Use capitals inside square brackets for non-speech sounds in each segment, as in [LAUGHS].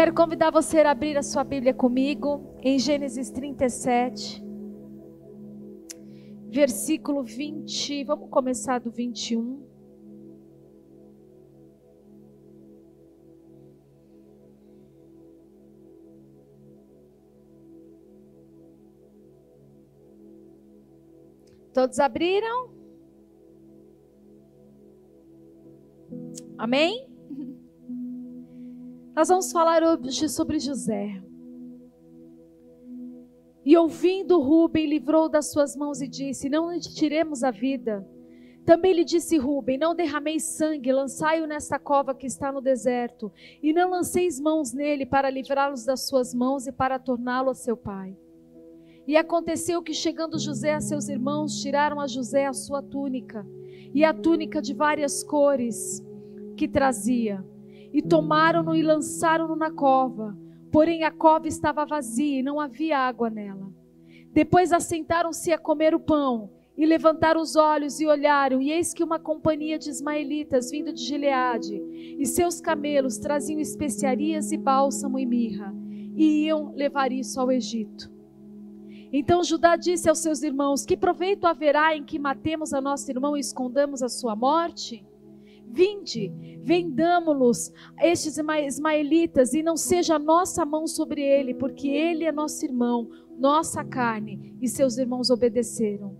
Quero convidar você a abrir a sua Bíblia comigo em Gênesis 37, versículo 20. Vamos começar do 21. Todos abriram? Amém? Nós vamos falar hoje sobre José. E ouvindo Rubem, livrou das suas mãos e disse: Não lhe tiremos a vida. Também lhe disse Rubem: Não derrameis sangue, lançai-o nesta cova que está no deserto, e não lanceis mãos nele para livrá-los das suas mãos e para torná-lo a seu pai. E aconteceu que, chegando José a seus irmãos, tiraram a José a sua túnica, e a túnica de várias cores que trazia, e tomaram-no e lançaram-no na cova. Porém, a cova estava vazia e não havia água nela. Depois assentaram-se a comer o pão, e levantaram os olhos e olharam, e eis que uma companhia de ismaelitas vindo de Gileade, e seus camelos traziam especiarias e bálsamo e mirra, e iam levar isso ao Egito. Então Judá disse aos seus irmãos: Que proveito haverá em que matemos a nosso irmão e escondamos a sua morte? Vinde, vendamo-los estes ismaelitas, e não seja a nossa mão sobre ele, porque ele é nosso irmão, nossa carne. E seus irmãos obedeceram.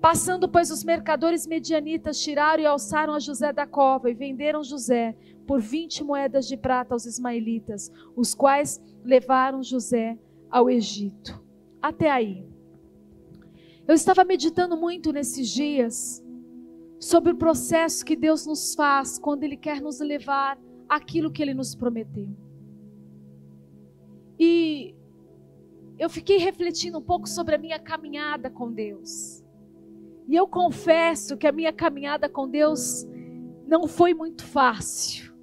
Passando, pois, os mercadores medianitas tiraram e alçaram a José da cova e venderam José por vinte moedas de prata aos ismaelitas, os quais levaram José ao Egito. Até aí. Eu estava meditando muito nesses dias sobre o processo que Deus nos faz quando Ele quer nos levar aquilo que Ele nos prometeu. E eu fiquei refletindo um pouco sobre a minha caminhada com Deus. E eu confesso que a minha caminhada com Deus não foi muito fácil.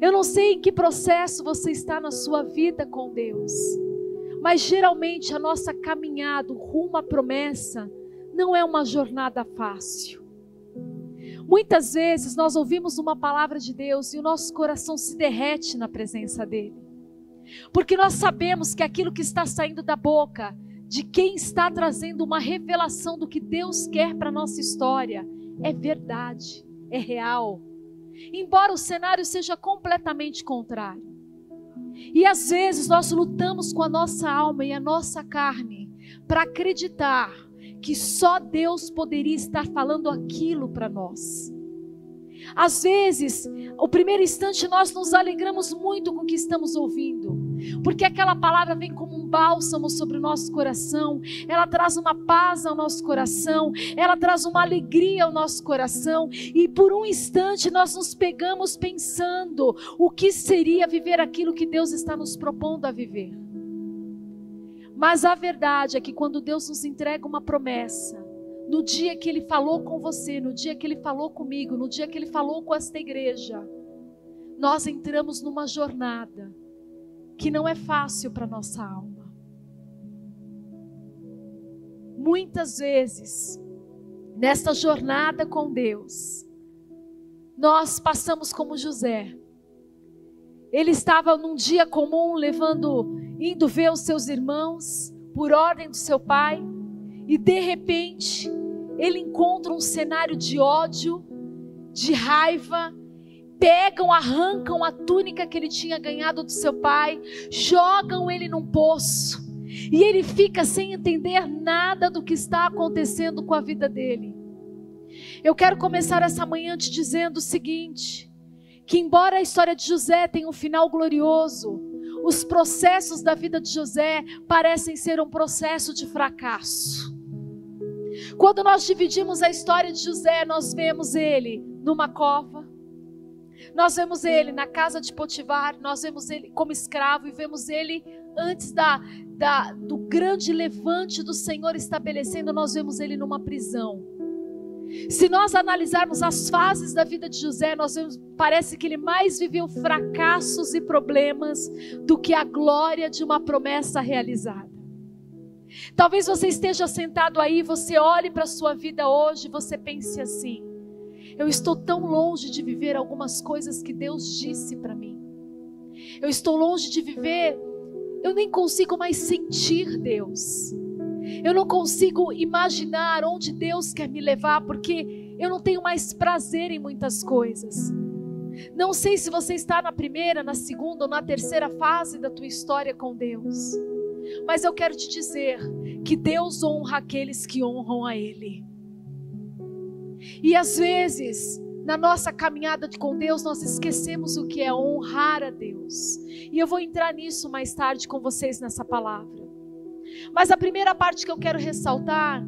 Eu não sei em que processo você está na sua vida com Deus. Mas geralmente a nossa caminhada rumo à promessa não é uma jornada fácil. Muitas vezes nós ouvimos uma palavra de Deus e o nosso coração se derrete na presença dele. Porque nós sabemos que aquilo que está saindo da boca de quem está trazendo uma revelação do que Deus quer para a nossa história é verdade, é real. Embora o cenário seja completamente contrário. E às vezes nós lutamos com a nossa alma e a nossa carne para acreditar que só Deus poderia estar falando aquilo para nós. Às vezes, o primeiro instante nós nos alegramos muito com o que estamos ouvindo, porque aquela palavra vem como um bálsamo sobre o nosso coração, ela traz uma paz ao nosso coração, ela traz uma alegria ao nosso coração, e por um instante nós nos pegamos pensando o que seria viver aquilo que Deus está nos propondo a viver. Mas a verdade é que quando Deus nos entrega uma promessa, no dia que Ele falou com você, no dia que Ele falou comigo, no dia que Ele falou com esta igreja, nós entramos numa jornada que não é fácil para nossa alma. Muitas vezes, nesta jornada com Deus, nós passamos como José. Ele estava num dia comum, levando, indo ver os seus irmãos, por ordem do seu pai, e de repente ele encontra um cenário de ódio, de raiva, pegam, arrancam a túnica que ele tinha ganhado do seu pai, jogam ele num poço, e ele fica sem entender nada do que está acontecendo com a vida dele. Eu quero começar essa manhã te dizendo o seguinte: que embora a história de José tenha um final glorioso, os processos da vida de José parecem ser um processo de fracasso. Quando nós dividimos a história de José, nós vemos ele numa cova, nós vemos ele na casa de Potifar, nós vemos ele como escravo e vemos ele antes da, da, do grande levante do Senhor estabelecendo, nós vemos ele numa prisão. Se nós analisarmos as fases da vida de José, nós vemos, parece que ele mais viveu fracassos e problemas do que a glória de uma promessa realizada. Talvez você esteja sentado aí, você olhe para a sua vida hoje, você pense assim: eu estou tão longe de viver algumas coisas que Deus disse para mim. Eu estou longe de viver. Eu nem consigo mais sentir Deus. Eu não consigo imaginar onde Deus quer me levar, porque eu não tenho mais prazer em muitas coisas. Não sei se você está na primeira, na segunda ou na terceira fase da tua história com Deus. Mas eu quero te dizer que Deus honra aqueles que honram a Ele. E às vezes, na nossa caminhada com Deus, nós esquecemos o que é honrar a Deus. E eu vou entrar nisso mais tarde com vocês nessa palavra. Mas a primeira parte que eu quero ressaltar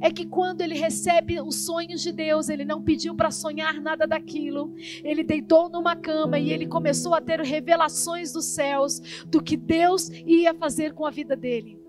é que quando ele recebe os sonhos de Deus, ele não pediu para sonhar nada daquilo. Ele deitou numa cama e ele começou a ter revelações dos céus do que Deus ia fazer com a vida dele.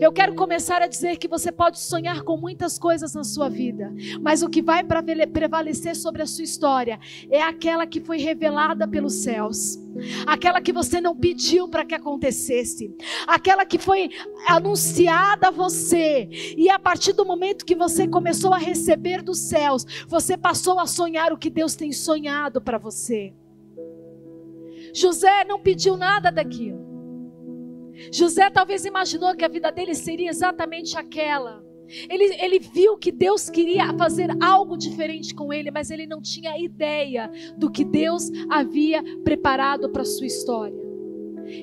Eu quero começar a dizer que você pode sonhar com muitas coisas na sua vida, mas o que vai prevalecer sobre a sua história é aquela que foi revelada pelos céus, aquela que você não pediu para que acontecesse, aquela que foi anunciada a você, e a partir do momento que você começou a receber dos céus, você passou a sonhar o que Deus tem sonhado para você. José não pediu nada daquilo. José talvez imaginou que a vida dele seria exatamente aquela. Ele, ele viu que Deus queria fazer algo diferente com ele, mas ele não tinha ideia do que Deus havia preparado para a sua história.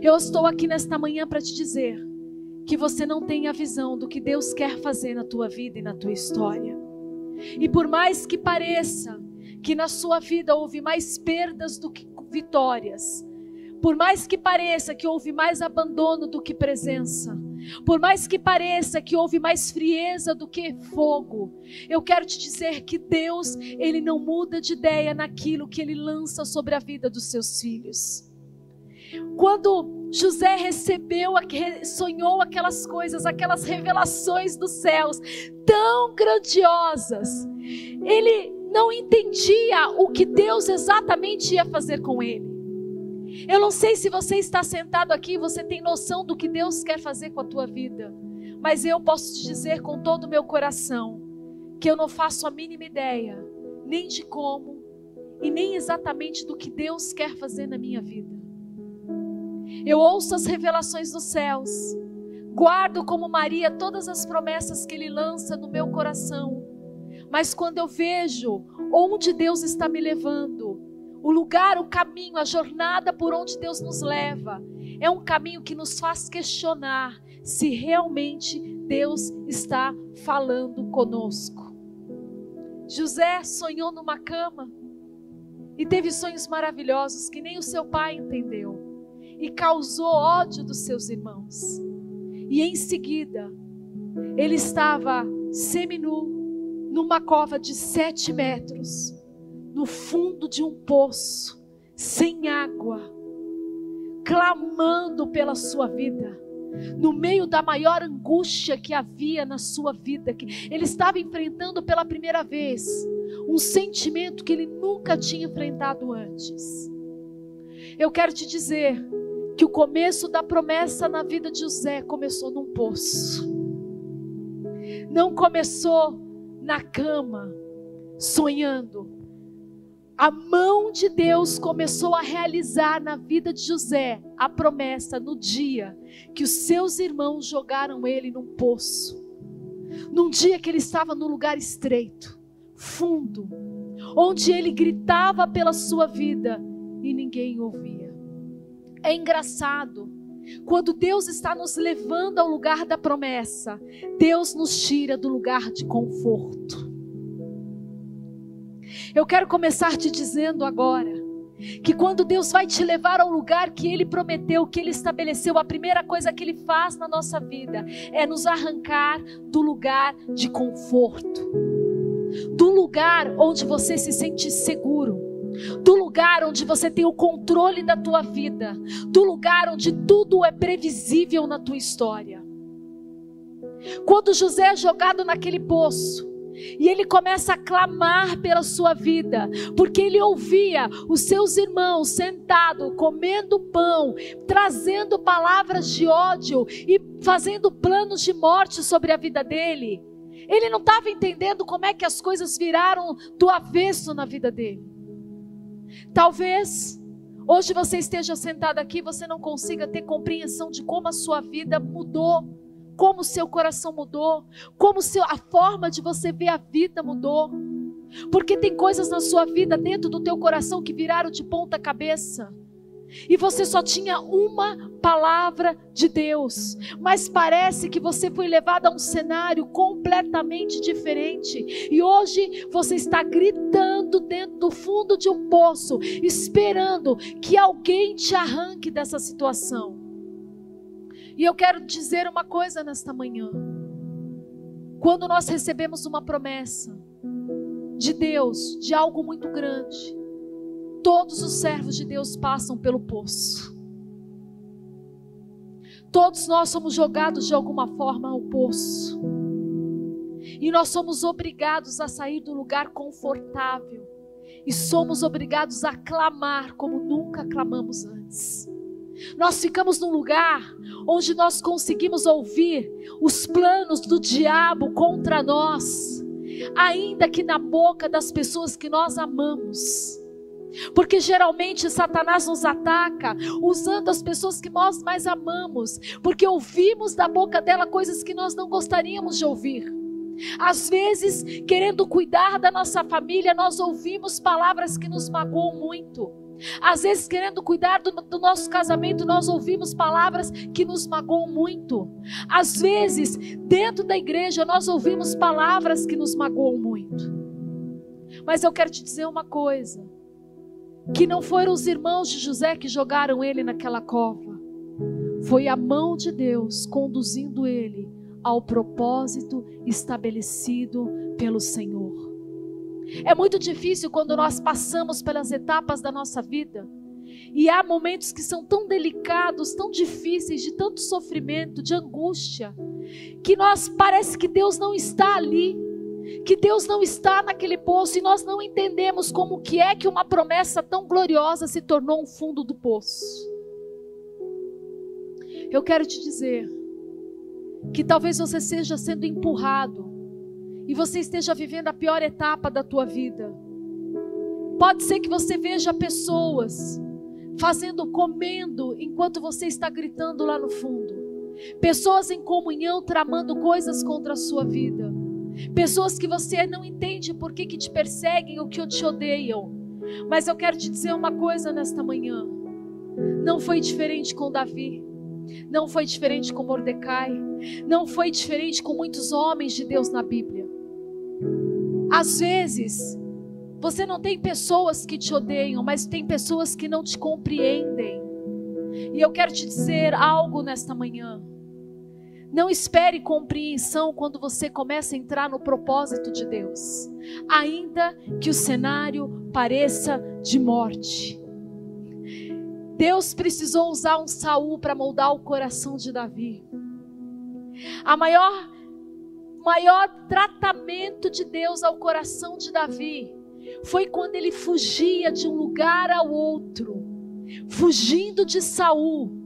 Eu estou aqui nesta manhã para te dizer que você não tem a visão do que Deus quer fazer na tua vida e na tua história. E por mais que pareça que na sua vida houve mais perdas do que vitórias, por mais que pareça que houve mais abandono do que presença, por mais que pareça que houve mais frieza do que fogo, eu quero te dizer que Deus, ele não muda de ideia naquilo que ele lança sobre a vida dos seus filhos. Quando José recebeu, sonhou aquelas coisas, aquelas revelações dos céus tão grandiosas, ele não entendia o que Deus exatamente ia fazer com ele. Eu não sei se você está sentado aqui e você tem noção do que Deus quer fazer com a tua vida. Mas eu posso te dizer com todo o meu coração que eu não faço a mínima ideia, nem de como e nem exatamente do que Deus quer fazer na minha vida. Eu ouço as revelações dos céus, guardo como Maria todas as promessas que Ele lança no meu coração, mas quando eu vejo onde Deus está me levando, o lugar, o caminho, a jornada por onde Deus nos leva, é um caminho que nos faz questionar se realmente Deus está falando conosco. José sonhou numa cama e teve sonhos maravilhosos que nem o seu pai entendeu e causou ódio dos seus irmãos. E em seguida, ele estava seminu numa cova de sete metros no fundo de um poço, sem água, clamando pela sua vida, no meio da maior angústia que havia na sua vida, que ele estava enfrentando pela primeira vez, um sentimento que ele nunca tinha enfrentado antes. Eu quero te dizer que o começo da promessa na vida de José começou num poço. Não começou na cama, sonhando, a mão de Deus começou a realizar na vida de José a promessa no dia que os seus irmãos jogaram ele num poço. Num dia que ele estava num lugar estreito, fundo, onde ele gritava pela sua vida e ninguém ouvia. É engraçado, quando Deus está nos levando ao lugar da promessa, Deus nos tira do lugar de conforto. Eu quero começar te dizendo agora que quando Deus vai te levar ao lugar que Ele prometeu, que Ele estabeleceu, a primeira coisa que Ele faz na nossa vida é nos arrancar do lugar de conforto, do lugar onde você se sente seguro, do lugar onde você tem o controle da tua vida, do lugar onde tudo é previsível na tua história. Quando José é jogado naquele poço, e ele começa a clamar pela sua vida, porque ele ouvia os seus irmãos sentados, comendo pão, trazendo palavras de ódio e fazendo planos de morte sobre a vida dele. Ele não estava entendendo como é que as coisas viraram do avesso na vida dele. Talvez Hoje você esteja sentado aqui, você não consiga ter compreensão de como a sua vida mudou, como o seu coração mudou, como a forma de você ver a vida mudou. Porque tem coisas na sua vida dentro do teu coração que viraram de ponta cabeça. E você só tinha uma palavra de Deus, mas parece que você foi levado a um cenário completamente diferente. E hoje você está gritando dentro do fundo de um poço, esperando que alguém te arranque dessa situação. E eu quero dizer uma coisa nesta manhã. Quando nós recebemos uma promessa de Deus, de algo muito grande, Todos os servos de Deus passam pelo poço. Todos nós somos jogados de alguma forma ao poço. E nós somos obrigados a sair do lugar confortável. E somos obrigados a clamar como nunca clamamos antes. Nós ficamos num lugar onde nós conseguimos ouvir os planos do diabo contra nós, ainda que na boca das pessoas que nós amamos. Porque geralmente Satanás nos ataca usando as pessoas que nós mais amamos, porque ouvimos da boca dela coisas que nós não gostaríamos de ouvir. Às vezes, querendo cuidar da nossa família, nós ouvimos palavras que nos magoam muito. Às vezes, querendo cuidar do, do, nosso casamento, nós ouvimos palavras que nos magoam muito. Às vezes, dentro da igreja, nós ouvimos palavras que nos magoam muito. Mas eu quero te dizer uma coisa: que não foram os irmãos de José que jogaram ele naquela cova. Foi a mão de Deus conduzindo ele ao propósito estabelecido pelo Senhor. É muito difícil quando nós passamos pelas etapas da nossa vida e há momentos que são tão delicados, tão difíceis, de tanto sofrimento, de angústia, que nós parece que Deus não está ali que Deus não está naquele poço e nós não entendemos como que é que uma promessa tão gloriosa se tornou um fundo do poço. Eu quero te dizer que talvez você esteja sendo empurrado e você esteja vivendo a pior etapa da tua vida. Pode ser que você veja pessoas fazendo, comendo, enquanto você está gritando lá no fundo. Pessoas em comunhão tramando coisas contra a sua vida. Pessoas que você não entende por que, que te perseguem ou que te odeiam. Mas eu quero te dizer uma coisa nesta manhã. Não foi diferente com Davi. Não foi diferente com Mordecai. Não foi diferente com muitos homens de Deus na Bíblia. Às vezes, você não tem pessoas que te odeiam, mas tem pessoas que não te compreendem. E eu quero te dizer algo nesta manhã. Não espere compreensão quando você começa a entrar no propósito de Deus, ainda que o cenário pareça de morte. Deus precisou usar um Saul para moldar o coração de Davi. A maior maior tratamento de Deus ao coração de Davi foi quando ele fugia de um lugar ao outro, fugindo de Saul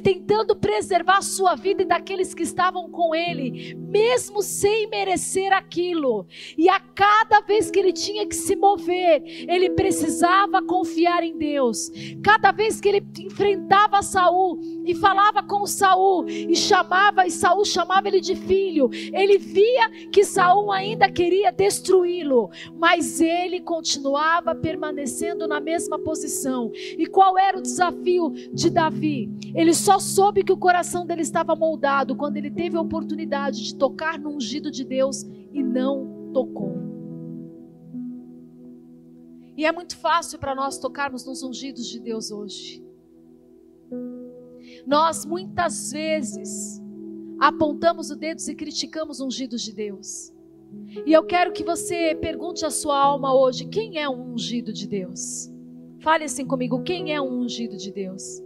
tentando preservar sua vida e daqueles que estavam com ele, mesmo sem merecer aquilo. E a cada vez que ele tinha que se mover, ele precisava confiar em Deus. Cada vez que ele enfrentava Saul e falava com Saul e chamava e Saul chamava ele de filho, ele via que Saul ainda queria destruí-lo, mas ele continuava permanecendo na mesma posição. E qual era o desafio de Davi? Ele só soube que o coração dele estava moldado quando ele teve a oportunidade de tocar no ungido de Deus e não tocou. E é muito fácil para nós tocarmos nos ungidos de Deus hoje. Nós muitas vezes apontamos o dedo e criticamos ungidos de Deus. E eu quero que você pergunte à sua alma hoje: quem é um ungido de Deus? Fale assim comigo: quem é um ungido de Deus?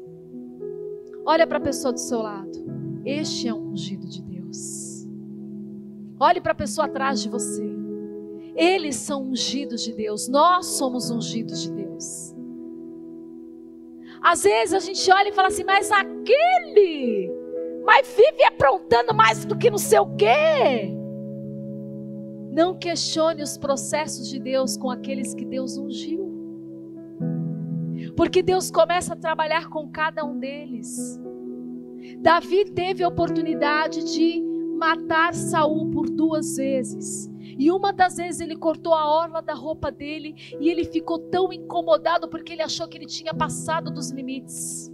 Olha para a pessoa do seu lado. Este é um ungido de Deus. Olhe para a pessoa atrás de você. Eles são ungidos de Deus. Nós somos ungidos de Deus. Às vezes a gente olha e fala assim, mas aquele, mas vive aprontando mais do que não sei o quê. Não questione os processos de Deus com aqueles que Deus ungiu. Porque Deus começa a trabalhar com cada um deles. Davi teve a oportunidade de matar Saul por duas vezes. E uma das vezes ele cortou a orla da roupa dele e ele ficou tão incomodado porque ele achou que ele tinha passado dos limites.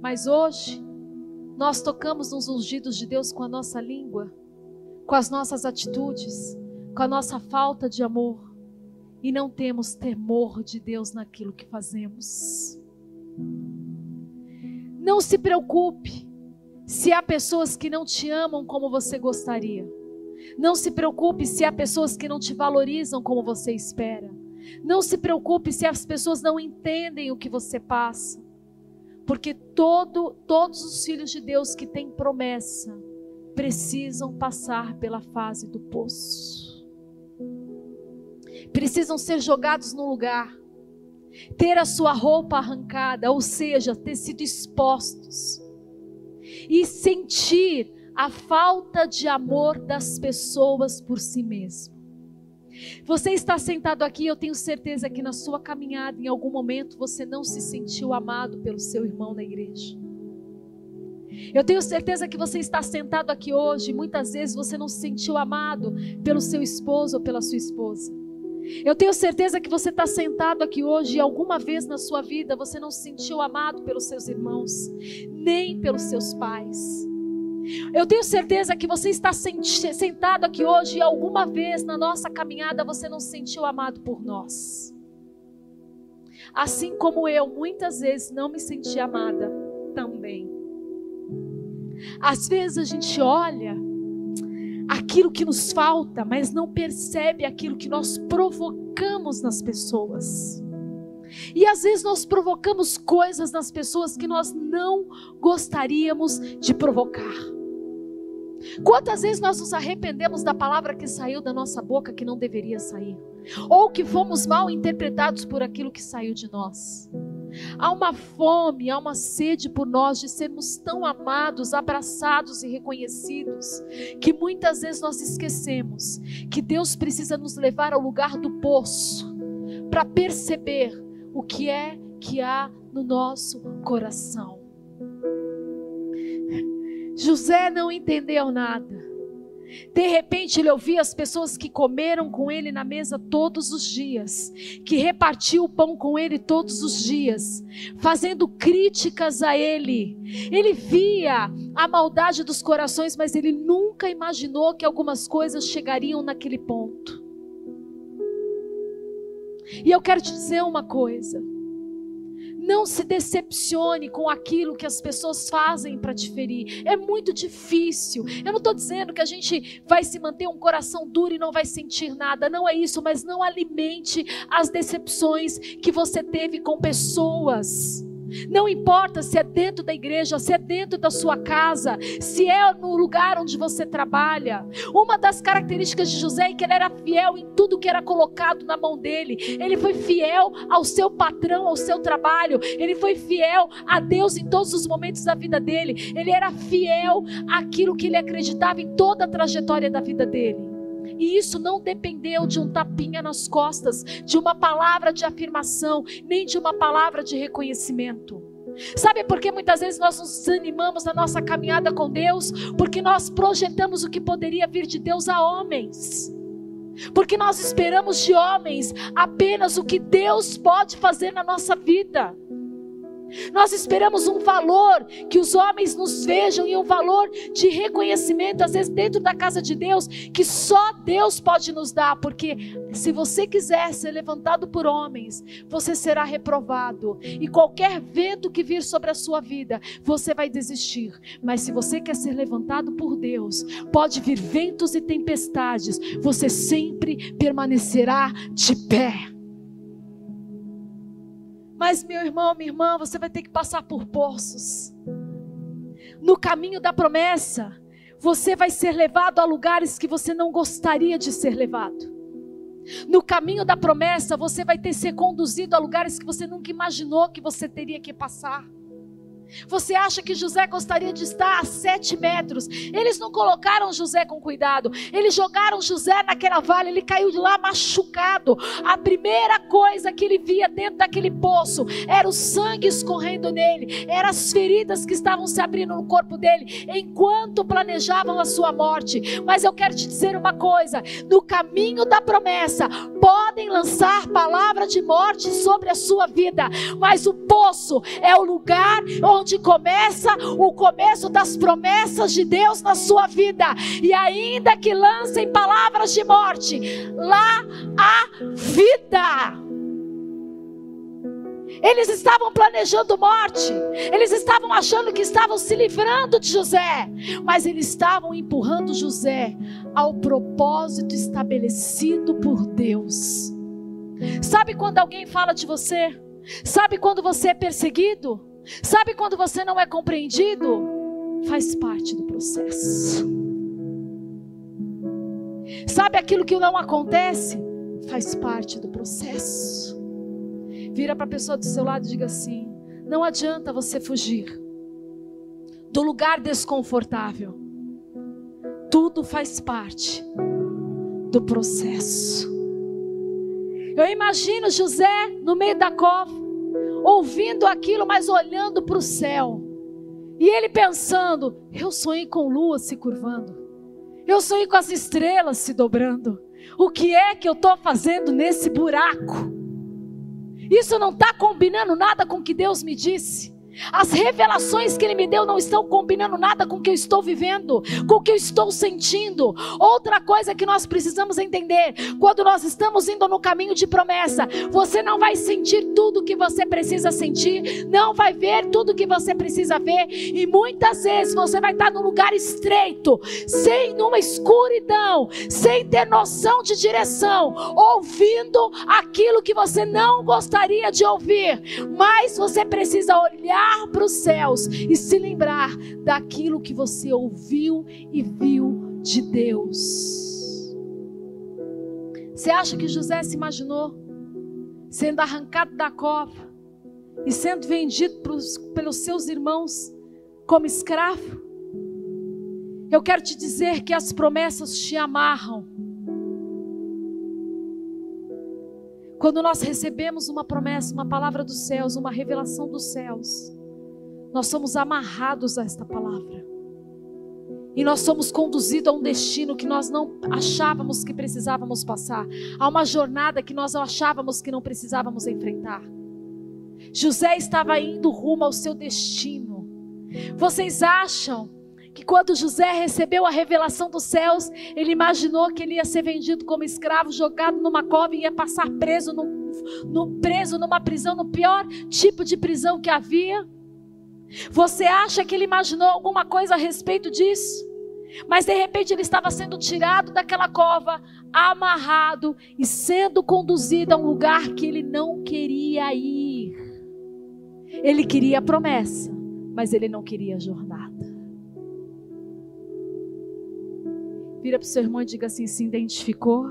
Mas hoje, nós tocamos nos ungidos de Deus com a nossa língua, com as nossas atitudes, com a nossa falta de amor e não temos temor de Deus naquilo que fazemos. Não se preocupe se há pessoas que não te amam como você gostaria. Não se preocupe se há pessoas que não te valorizam como você espera. Não se preocupe se as pessoas não entendem o que você passa. Porque todo, todos os filhos de Deus que têm promessa precisam passar pela fase do poço. Precisam ser jogados no lugar. Ter a sua roupa arrancada, ou seja, ter sido expostos. E sentir a falta de amor das pessoas por si mesmo. Você está sentado aqui, eu tenho certeza que na sua caminhada, em algum momento, você não se sentiu amado pelo seu irmão na igreja. Eu tenho certeza que você está sentado aqui hoje, muitas vezes você não se sentiu amado pelo seu esposo ou pela sua esposa. Eu tenho certeza que você está sentado aqui hoje e alguma vez na sua vida você não se sentiu amado pelos seus irmãos, nem pelos seus pais. Eu tenho certeza que você está sentado aqui hoje e alguma vez na nossa caminhada você não se sentiu amado por nós. Assim como eu muitas vezes não me senti amada também. Às vezes a gente olha aquilo que nos falta, mas não percebe aquilo que nós provocamos nas pessoas. E às vezes nós provocamos coisas nas pessoas que nós não gostaríamos de provocar. Quantas vezes nós nos arrependemos da palavra que saiu da nossa boca que não deveria sair? Ou que fomos mal interpretados por aquilo que saiu de nós? Há uma fome, há uma sede por nós de sermos tão amados, abraçados e reconhecidos, que muitas vezes nós esquecemos que Deus precisa nos levar ao lugar do poço para perceber o que é que há no nosso coração. José não entendeu nada. De repente ele ouvia as pessoas que comeram com ele na mesa todos os dias, que repartiu o pão com ele todos os dias, fazendo críticas a ele. Ele via a maldade dos corações, mas ele nunca imaginou que algumas coisas chegariam naquele ponto. E eu quero te dizer uma coisa. Não se decepcione com aquilo que as pessoas fazem para te ferir. É muito difícil. Eu não estou dizendo que a gente vai se manter um coração duro e não vai sentir nada. Não é isso. Mas não alimente as decepções que você teve com pessoas. Não importa se é dentro da igreja, se é dentro da sua casa, se é no lugar onde você trabalha. Uma das características de José é que ele era fiel em tudo que era colocado na mão dele. Ele foi fiel ao seu patrão, ao seu trabalho. Ele foi fiel a Deus em todos os momentos da vida dele. Ele era fiel àquilo que ele acreditava em toda a trajetória da vida dele. E isso não dependeu de um tapinha nas costas, de uma palavra de afirmação, nem de uma palavra de reconhecimento. Sabe por que muitas vezes nós nos desanimamos na nossa caminhada com Deus? Porque nós projetamos o que poderia vir de Deus a homens. Porque nós esperamos de homens apenas o que Deus pode fazer na nossa vida. Nós esperamos um valor que os homens nos vejam e um valor de reconhecimento, às vezes dentro da casa de Deus, que só Deus pode nos dar, porque se você quiser ser levantado por homens, você será reprovado, e qualquer vento que vir sobre a sua vida, você vai desistir. Mas se você quer ser levantado por Deus, pode vir ventos e tempestades, você sempre permanecerá de pé. Mas, meu irmão, minha irmã, você vai ter que passar por poços. No caminho da promessa, você vai ser levado a lugares que você não gostaria de ser levado. No caminho da promessa, você vai ter ser conduzido a lugares que você nunca imaginou que você teria que passar. Você acha que José gostaria de estar a sete metros? Eles não colocaram José com cuidado. Eles jogaram José naquela vale. Ele caiu de lá machucado. A primeira coisa que ele via dentro daquele poço era o sangue escorrendo nele, eram as feridas que estavam se abrindo no corpo dele, enquanto planejavam a sua morte. Mas eu quero te dizer uma coisa: no caminho da promessa, podem lançar palavra de morte sobre a sua vida, mas o poço é o lugar onde onde começa o começo das promessas de Deus na sua vida. E ainda que lancem palavras de morte, lá há vida. Eles estavam planejando morte, eles estavam achando que estavam se livrando de José, mas eles estavam empurrando José ao propósito estabelecido por Deus. Sabe quando alguém fala de você? Sabe quando você é perseguido? Sabe quando você não é compreendido? Faz parte do processo. Sabe aquilo que não acontece? Faz parte do processo. Vira para a pessoa do seu lado e diga assim: não adianta você fugir do lugar desconfortável. Tudo faz parte do processo. Eu imagino José no meio da cova ouvindo aquilo, mas olhando para o céu. E ele pensando: eu sonhei com lua se curvando, eu sonhei com as estrelas se dobrando. O que é que eu estou fazendo nesse buraco? Isso não está combinando nada com o que Deus me disse. As revelações que Ele me deu não estão combinando nada com o que eu estou vivendo, com o que eu estou sentindo. Outra coisa que nós precisamos entender: quando nós estamos indo no caminho de promessa, você não vai sentir tudo o que você precisa sentir, não vai ver tudo o que você precisa ver, e muitas vezes você vai estar num lugar estreito, sem numa escuridão, sem ter noção de direção, ouvindo aquilo que você não gostaria de ouvir, mas você precisa olhar olhar para os céus e se lembrar daquilo que você ouviu e viu de Deus. Você acha que José se imaginou sendo arrancado da cova e sendo vendido pelos seus irmãos como escravo? Eu quero te dizer que as promessas te amarram. Quando nós recebemos uma promessa, uma palavra dos céus, uma revelação dos céus, nós somos amarrados a esta palavra. E nós somos conduzidos a um destino que nós não achávamos que precisávamos passar, a uma jornada que nós achávamos que não precisávamos enfrentar. José estava indo rumo ao seu destino. Vocês acham que quando José recebeu a revelação dos céus, ele imaginou que ele ia ser vendido como escravo, jogado numa cova e ia passar preso, preso numa prisão, no pior tipo de prisão que havia? Você acha que ele imaginou alguma coisa a respeito disso? Mas de repente ele estava sendo tirado daquela cova, amarrado e sendo conduzido a um lugar que ele não queria ir. Ele queria a promessa, mas ele não queria a jornada. Vira para o seu irmão e diga assim: se identificou?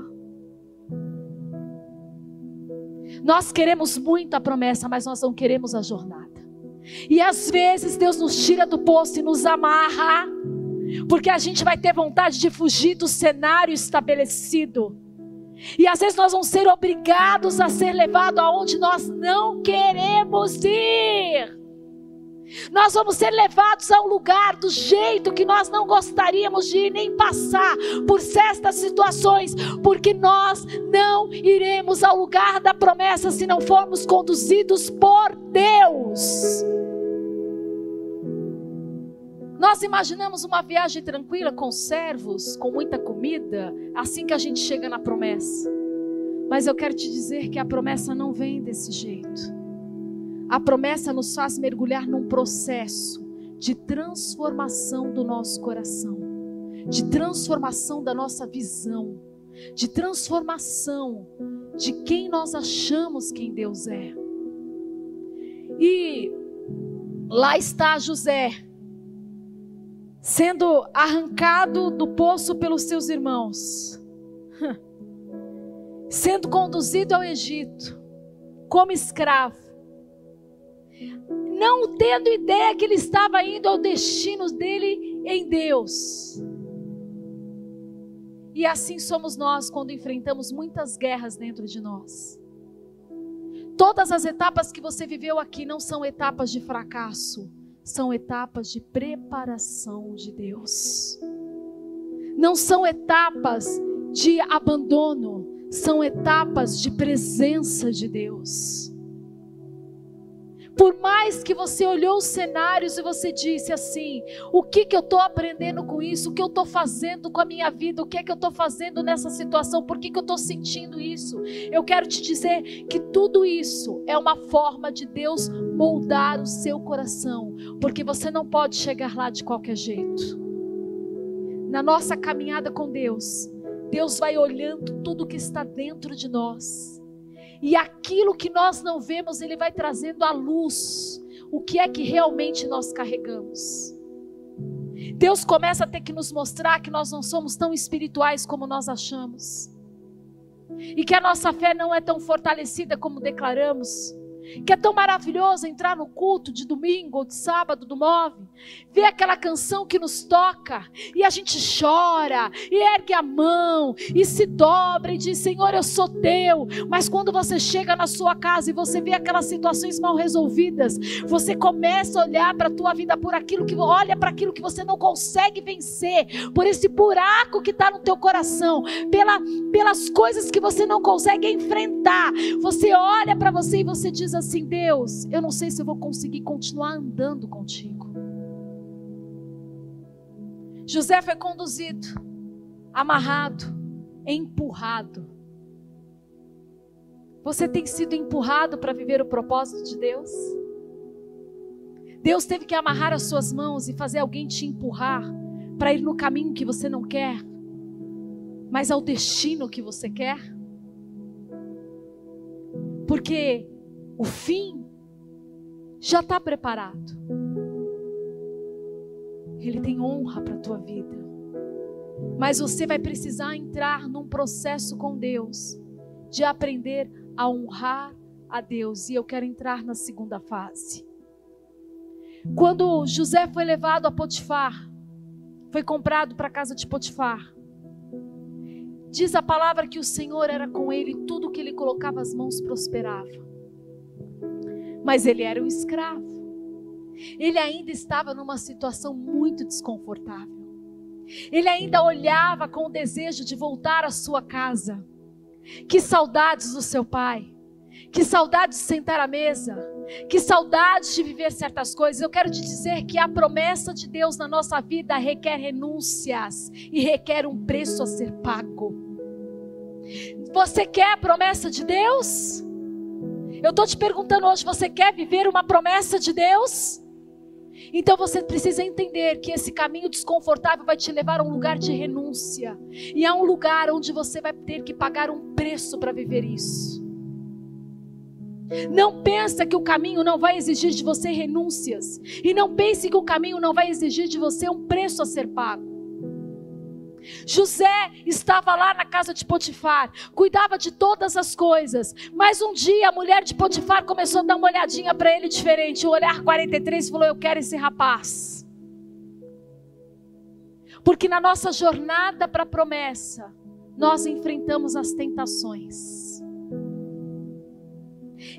Nós queremos muito a promessa, mas nós não queremos a jornada. E às vezes Deus nos tira do poço e nos amarra, porque a gente vai ter vontade de fugir do cenário estabelecido. E às vezes nós vamos ser obrigados a ser levados aonde nós não queremos ir. Nós vamos ser levados a um lugar do jeito que nós não gostaríamos de ir, nem passar por certas situações, porque nós não iremos ao lugar da promessa se não formos conduzidos por Deus. Nós imaginamos uma viagem tranquila com servos, com muita comida, assim que a gente chega na promessa. Mas eu quero te dizer que a promessa não vem desse jeito. A promessa nos faz mergulhar num processo de transformação do nosso coração, de transformação da nossa visão, de transformação de quem nós achamos quem Deus é. E lá está José, sendo arrancado do poço pelos seus irmãos, [LAUGHS] sendo conduzido ao Egito como escravo não tendo ideia que ele estava indo ao destino dele em Deus. E assim somos nós quando enfrentamos muitas guerras dentro de nós. Todas as etapas que você viveu aqui não são etapas de fracasso, são etapas de preparação de Deus. Não são etapas de abandono, são etapas de presença de Deus. Por mais que você olhou os cenários e você disse assim: o que, que eu estou aprendendo com isso? O que eu estou fazendo com a minha vida? O que é que eu estou fazendo nessa situação? Por que, que eu estou sentindo isso? Eu quero te dizer que tudo isso é uma forma de Deus moldar o seu coração, porque você não pode chegar lá de qualquer jeito. Na nossa caminhada com Deus, Deus vai olhando tudo que está dentro de nós e aquilo que nós não vemos, Ele vai trazendo à luz o que é que realmente nós carregamos. Deus começa a ter que nos mostrar que nós não somos tão espirituais como nós achamos. E que a nossa fé não é tão fortalecida como declaramos que é tão maravilhoso entrar no culto de domingo ou de sábado do Move, ver aquela canção que nos toca e a gente chora e ergue a mão e se dobra e diz: Senhor, eu sou teu. Mas quando você chega na sua casa e você vê aquelas situações mal resolvidas, você começa a olhar para a tua vida por aquilo que olha para aquilo que você não consegue vencer, por esse buraco que está no teu coração, pela, pelas coisas que você não consegue enfrentar. Você olha para você e você diz assim: Deus, eu não sei se eu vou conseguir continuar andando contigo. José foi conduzido, amarrado, empurrado. Você tem sido empurrado para viver o propósito de Deus? Deus teve que amarrar as suas mãos e fazer alguém te empurrar para ir no caminho que você não quer, mas ao destino que você quer? Porque o fim já está preparado. Ele tem honra para a tua vida. Mas você vai precisar entrar num processo com Deus de aprender a honrar a Deus. E eu quero entrar na segunda fase. Quando José foi levado a Potifar, foi comprado para a casa de Potifar. Diz a palavra que o Senhor era com ele, tudo que ele colocava as mãos prosperava mas ele era um escravo. Ele ainda estava numa situação muito desconfortável. Ele ainda olhava com o desejo de voltar à sua casa. Que saudades do seu pai. Que saudades de sentar à mesa. Que saudades de viver certas coisas. Eu quero te dizer que a promessa de Deus na nossa vida requer renúncias e requer um preço a ser pago. Você quer a promessa de Deus? Eu estou te perguntando hoje: você quer viver uma promessa de Deus? Então você precisa entender que esse caminho desconfortável vai te levar a um lugar de renúncia. E a um lugar onde você vai ter que pagar um preço para viver isso. Não pensa que o caminho não vai exigir de você renúncias. E não pense que o caminho não vai exigir de você um preço a ser pago. José estava lá na casa de Potifar, cuidava de todas as coisas, mas um dia a mulher de Potifar começou a dar uma olhadinha para ele diferente, o olhar 43 falou: Eu quero esse rapaz. Porque na nossa jornada para a promessa, nós enfrentamos as tentações.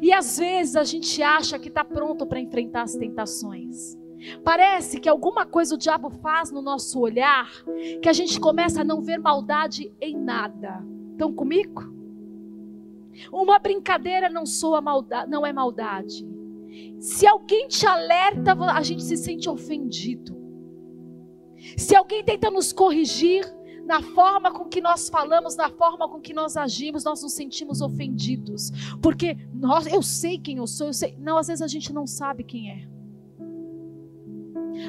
E às vezes a gente acha que está pronto para enfrentar as tentações. Parece que alguma coisa o diabo faz no nosso olhar que a gente começa a não ver maldade em nada. Estão comigo? Uma brincadeira não soa maldade, não é maldade. Se alguém te alerta, a gente se sente ofendido. Se alguém tenta nos corrigir na forma com que nós falamos, na forma com que nós agimos, nós nos sentimos ofendidos. Porque nós, eu sei quem eu sou, eu sei. Não, às vezes a gente não sabe quem é.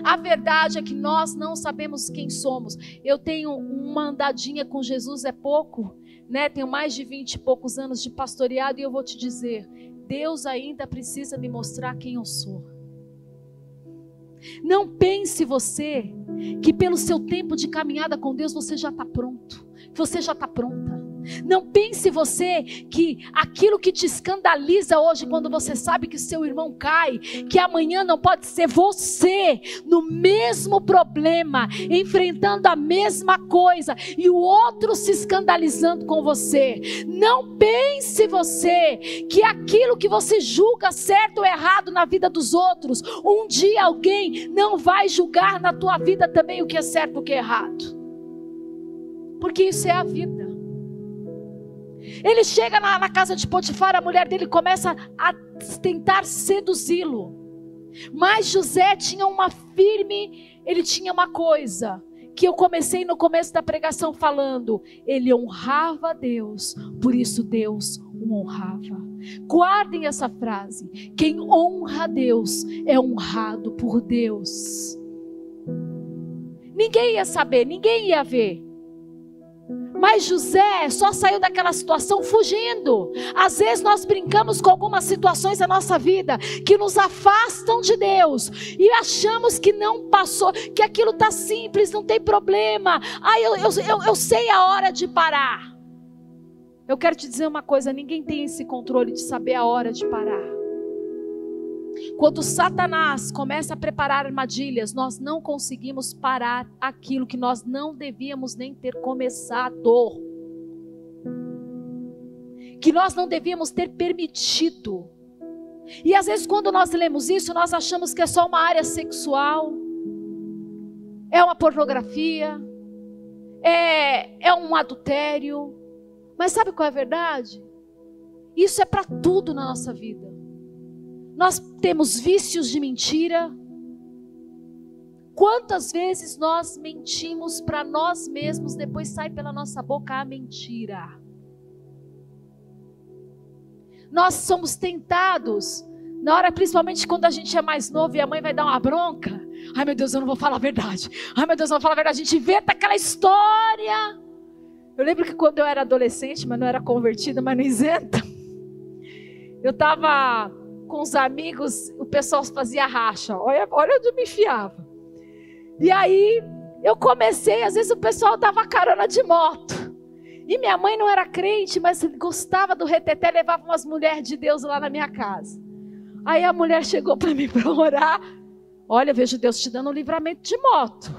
A verdade é que nós não sabemos quem somos. Eu tenho uma andadinha com Jesus é pouco, né? Tenho mais de vinte e poucos anos de pastoreado e eu vou te dizer, Deus ainda precisa me mostrar quem eu sou. Não pense você que pelo seu tempo de caminhada com Deus você já está pronto, você já está pronta. Não pense você que aquilo que te escandaliza hoje, quando você sabe que seu irmão cai, que amanhã não pode ser você no mesmo problema, enfrentando a mesma coisa e o outro se escandalizando com você. Não pense você que aquilo que você julga certo ou errado na vida dos outros, um dia alguém não vai julgar na tua vida também o que é certo e o que é errado. Porque isso é a vida. Ele chega na, na casa de Potifar, a mulher dele começa a tentar seduzi-lo. Mas José tinha uma firme, ele tinha uma coisa que eu comecei no começo da pregação falando, ele honrava Deus, por isso Deus o honrava. Guardem essa frase: quem honra Deus é honrado por Deus. Ninguém ia saber, ninguém ia ver. Mas José só saiu daquela situação fugindo. Às vezes nós brincamos com algumas situações da nossa vida que nos afastam de Deus e achamos que não passou, que aquilo está simples, não tem problema. Ah, eu, eu, eu, eu sei a hora de parar. Eu quero te dizer uma coisa: ninguém tem esse controle de saber a hora de parar. Quando Satanás começa a preparar armadilhas, nós não conseguimos parar aquilo que nós não devíamos nem ter começado. Que nós não devíamos ter permitido. E às vezes, quando nós lemos isso, nós achamos que é só uma área sexual, é uma pornografia, é, é um adultério. Mas sabe qual é a verdade? Isso é para tudo na nossa vida. Nós temos vícios de mentira. Quantas vezes nós mentimos para nós mesmos, depois sai pela nossa boca a mentira. Nós somos tentados, na hora principalmente quando a gente é mais novo e a mãe vai dar uma bronca. Ai meu Deus, eu não vou falar a verdade. Ai meu Deus, eu não vou falar a verdade. A gente inventa aquela história. Eu lembro que quando eu era adolescente, mas não era convertida, mas não isenta. Eu estava com os amigos, o pessoal fazia racha. Olha, olha onde eu me enfiava. E aí eu comecei, às vezes o pessoal dava carona de moto. E minha mãe não era crente, mas gostava do reteté, levava umas mulheres de Deus lá na minha casa. Aí a mulher chegou para mim [LAUGHS] para orar. Olha, vejo Deus te dando um livramento de moto.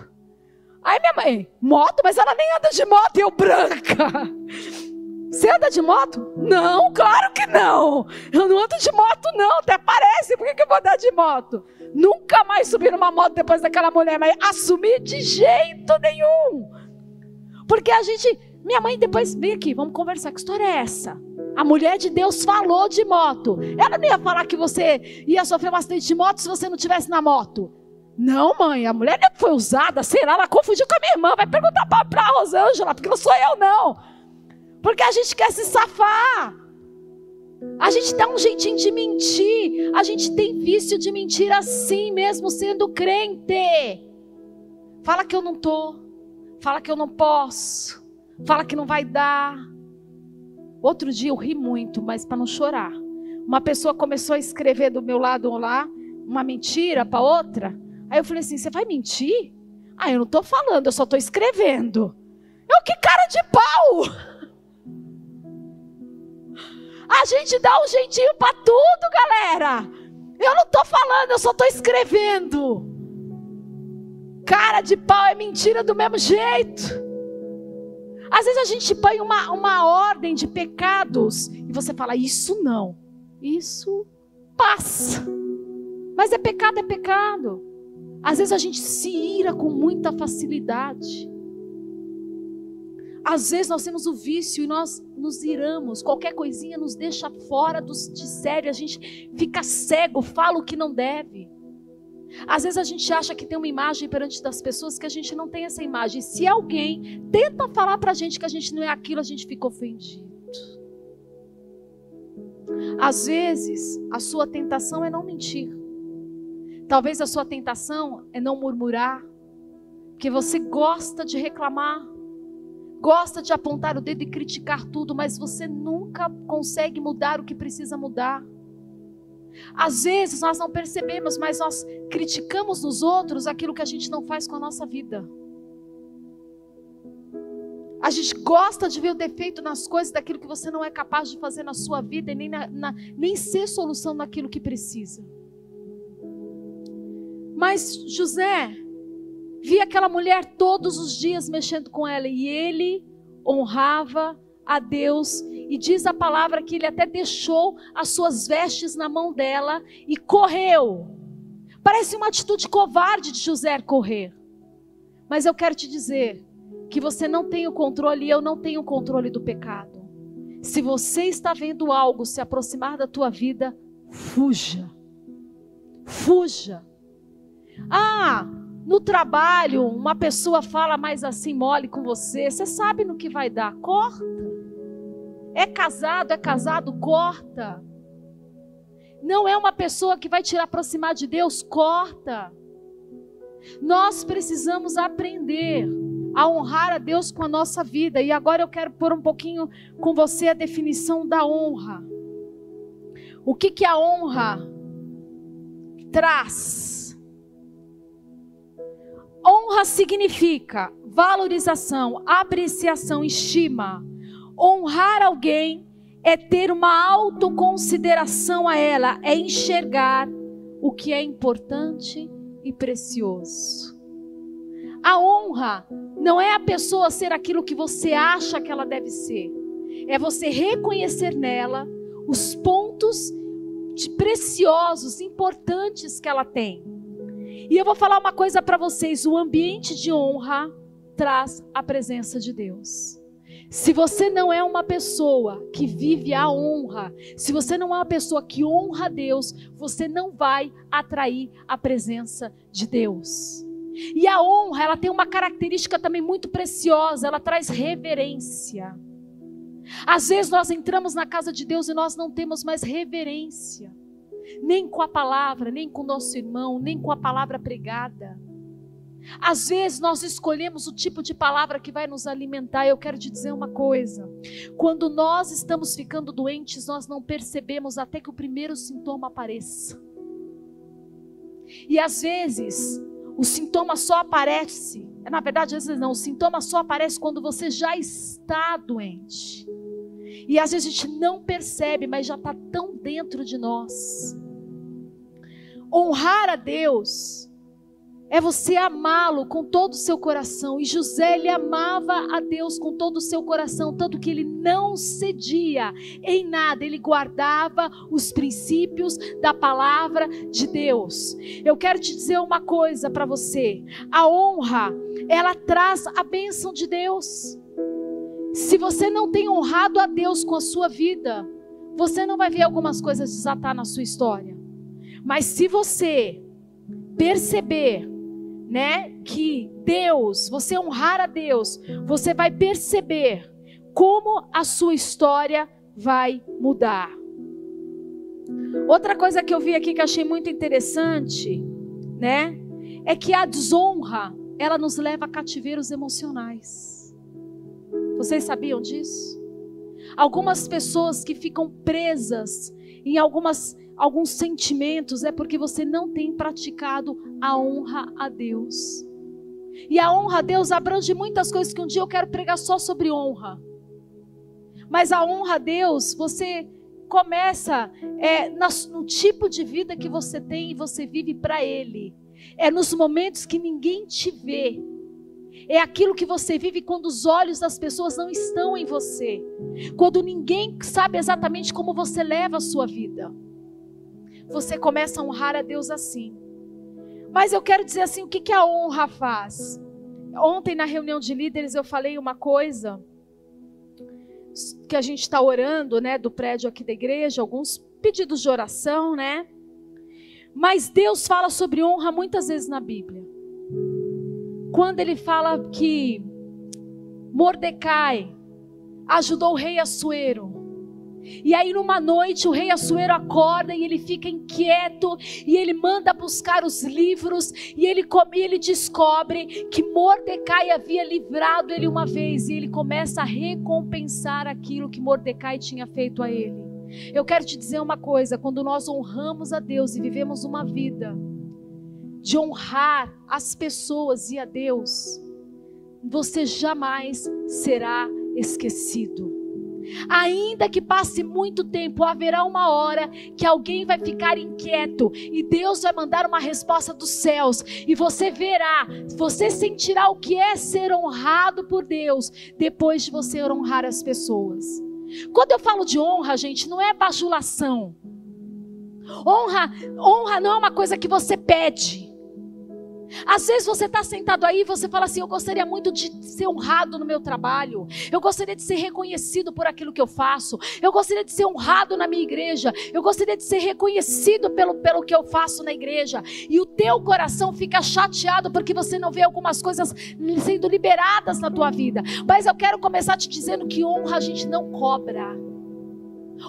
Aí minha mãe, moto? Mas ela nem anda de moto, eu branca. Você anda de moto? Não, claro que não. Eu não ando de moto, não. Até parece. Por que, que eu vou andar de moto? Nunca mais subi numa moto depois daquela mulher, mas assumir de jeito nenhum. Porque a gente. Minha mãe depois vem aqui, vamos conversar. Que história é essa? A mulher de Deus falou de moto. Ela não ia falar que você ia sofrer um acidente de moto se você não tivesse na moto. Não, mãe, a mulher foi usada, sei lá, ela confundiu com a minha irmã. Vai perguntar para a Rosângela, porque não sou eu, não. Porque a gente quer se safar. A gente dá um jeitinho de mentir. A gente tem vício de mentir assim, mesmo sendo crente. Fala que eu não tô. Fala que eu não posso. Fala que não vai dar. Outro dia eu ri muito, mas para não chorar. Uma pessoa começou a escrever do meu lado lá uma mentira para outra. Aí eu falei assim: "Você vai mentir?" Ah, eu não estou falando, eu só estou escrevendo. Eu que cara de pau! A gente dá um jeitinho para tudo, galera. Eu não estou falando, eu só estou escrevendo. Cara de pau é mentira do mesmo jeito. Às vezes a gente põe uma, uma ordem de pecados e você fala, isso não, isso passa. Mas é pecado, é pecado. Às vezes a gente se ira com muita facilidade. Às vezes nós temos o vício e nós nos iramos, qualquer coisinha nos deixa fora dos, de sério, a gente fica cego, fala o que não deve. Às vezes a gente acha que tem uma imagem perante das pessoas que a gente não tem essa imagem. Se alguém tenta falar para a gente que a gente não é aquilo, a gente fica ofendido. Às vezes a sua tentação é não mentir. Talvez a sua tentação é não murmurar, porque você gosta de reclamar gosta de apontar o dedo e criticar tudo, mas você nunca consegue mudar o que precisa mudar. Às vezes nós não percebemos, mas nós criticamos nos outros aquilo que a gente não faz com a nossa vida. A gente gosta de ver o defeito nas coisas, daquilo que você não é capaz de fazer na sua vida e nem, na, na, nem ser solução naquilo que precisa. Mas José via aquela mulher todos os dias mexendo com ela e ele honrava a Deus e diz a palavra que ele até deixou as suas vestes na mão dela e correu. Parece uma atitude covarde de José correr. Mas eu quero te dizer que você não tem o controle e eu não tenho o controle do pecado. Se você está vendo algo se aproximar da tua vida, fuja. Fuja. Ah, no trabalho, uma pessoa fala mais assim mole com você, você sabe no que vai dar, corta. É casado, é casado, corta. Não é uma pessoa que vai te aproximar de Deus, corta. Nós precisamos aprender a honrar a Deus com a nossa vida. E agora eu quero pôr um pouquinho com você a definição da honra. O que, que a honra traz? Honra significa valorização, apreciação, estima. Honrar alguém é ter uma autoconsideração a ela, é enxergar o que é importante e precioso. A honra não é a pessoa ser aquilo que você acha que ela deve ser. É você reconhecer nela os pontos preciosos, importantes que ela tem. E eu vou falar uma coisa para vocês: o ambiente de honra traz a presença de Deus. Se você não é uma pessoa que vive a honra, se você não é uma pessoa que honra Deus, você não vai atrair a presença de Deus. E a honra, ela tem uma característica também muito preciosa, ela traz reverência. Às vezes nós entramos na casa de Deus e nós não temos mais reverência, nem com a palavra, nem com o nosso irmão, nem com a palavra pregada. Às vezes nós escolhemos o tipo de palavra que vai nos alimentar. Eu quero te dizer uma coisa: quando nós estamos ficando doentes, nós não percebemos até que o primeiro sintoma apareça. E às vezes o sintoma só aparece, na verdade, às vezes não, o sintoma só aparece quando você já está doente. E às vezes a gente não percebe, mas já está tão dentro de nós. Honrar a Deus é você amá-lo com todo o seu coração. E José, ele amava a Deus com todo o seu coração, tanto que ele não cedia em nada, ele guardava os princípios da palavra de Deus. Eu quero te dizer uma coisa para você: a honra, ela traz a bênção de Deus. Se você não tem honrado a Deus com a sua vida, você não vai ver algumas coisas desatar na sua história. Mas se você perceber né, que Deus, você honrar a Deus, você vai perceber como a sua história vai mudar. Outra coisa que eu vi aqui que achei muito interessante, né, é que a desonra, ela nos leva a cativeiros emocionais. Vocês sabiam disso? Algumas pessoas que ficam presas em algumas alguns sentimentos, é porque você não tem praticado a honra a Deus. E a honra a Deus abrange muitas coisas que um dia eu quero pregar só sobre honra. Mas a honra a Deus, você começa é, no tipo de vida que você tem e você vive para Ele. É nos momentos que ninguém te vê. É aquilo que você vive quando os olhos das pessoas não estão em você. Quando ninguém sabe exatamente como você leva a sua vida você começa a honrar a Deus assim. Mas eu quero dizer assim: o que, que a honra faz? Ontem, na reunião de líderes, eu falei uma coisa que a gente está orando, né, do prédio aqui da igreja, alguns pedidos de oração, né? Mas Deus fala sobre honra muitas vezes na Bíblia. Quando ele fala que Mordecai ajudou o rei Assuero e aí, numa noite, o rei Assuero acorda e ele fica inquieto, e ele manda buscar os livros, e ele, e ele descobre que Mordecai havia livrado ele uma vez, e ele começa a recompensar aquilo que Mordecai tinha feito a ele. Eu quero te dizer uma coisa: quando nós honramos a Deus e vivemos uma vida de honrar as pessoas e a Deus, você jamais será esquecido. Ainda que passe muito tempo, haverá uma hora que alguém vai ficar inquieto e Deus vai mandar uma resposta dos céus e você verá, você sentirá o que é ser honrado por Deus depois de você honrar as pessoas. Quando eu falo de honra, gente, não é bajulação. Honra, honra não é uma coisa que você pede. Às vezes você está sentado aí e você fala assim: Eu gostaria muito de ser honrado no meu trabalho. Eu gostaria de ser reconhecido por aquilo que eu faço. Eu gostaria de ser honrado na minha igreja. Eu gostaria de ser reconhecido pelo, pelo que eu faço na igreja. E o teu coração fica chateado porque você não vê algumas coisas sendo liberadas na tua vida. Mas eu quero começar te dizendo que honra a gente não cobra.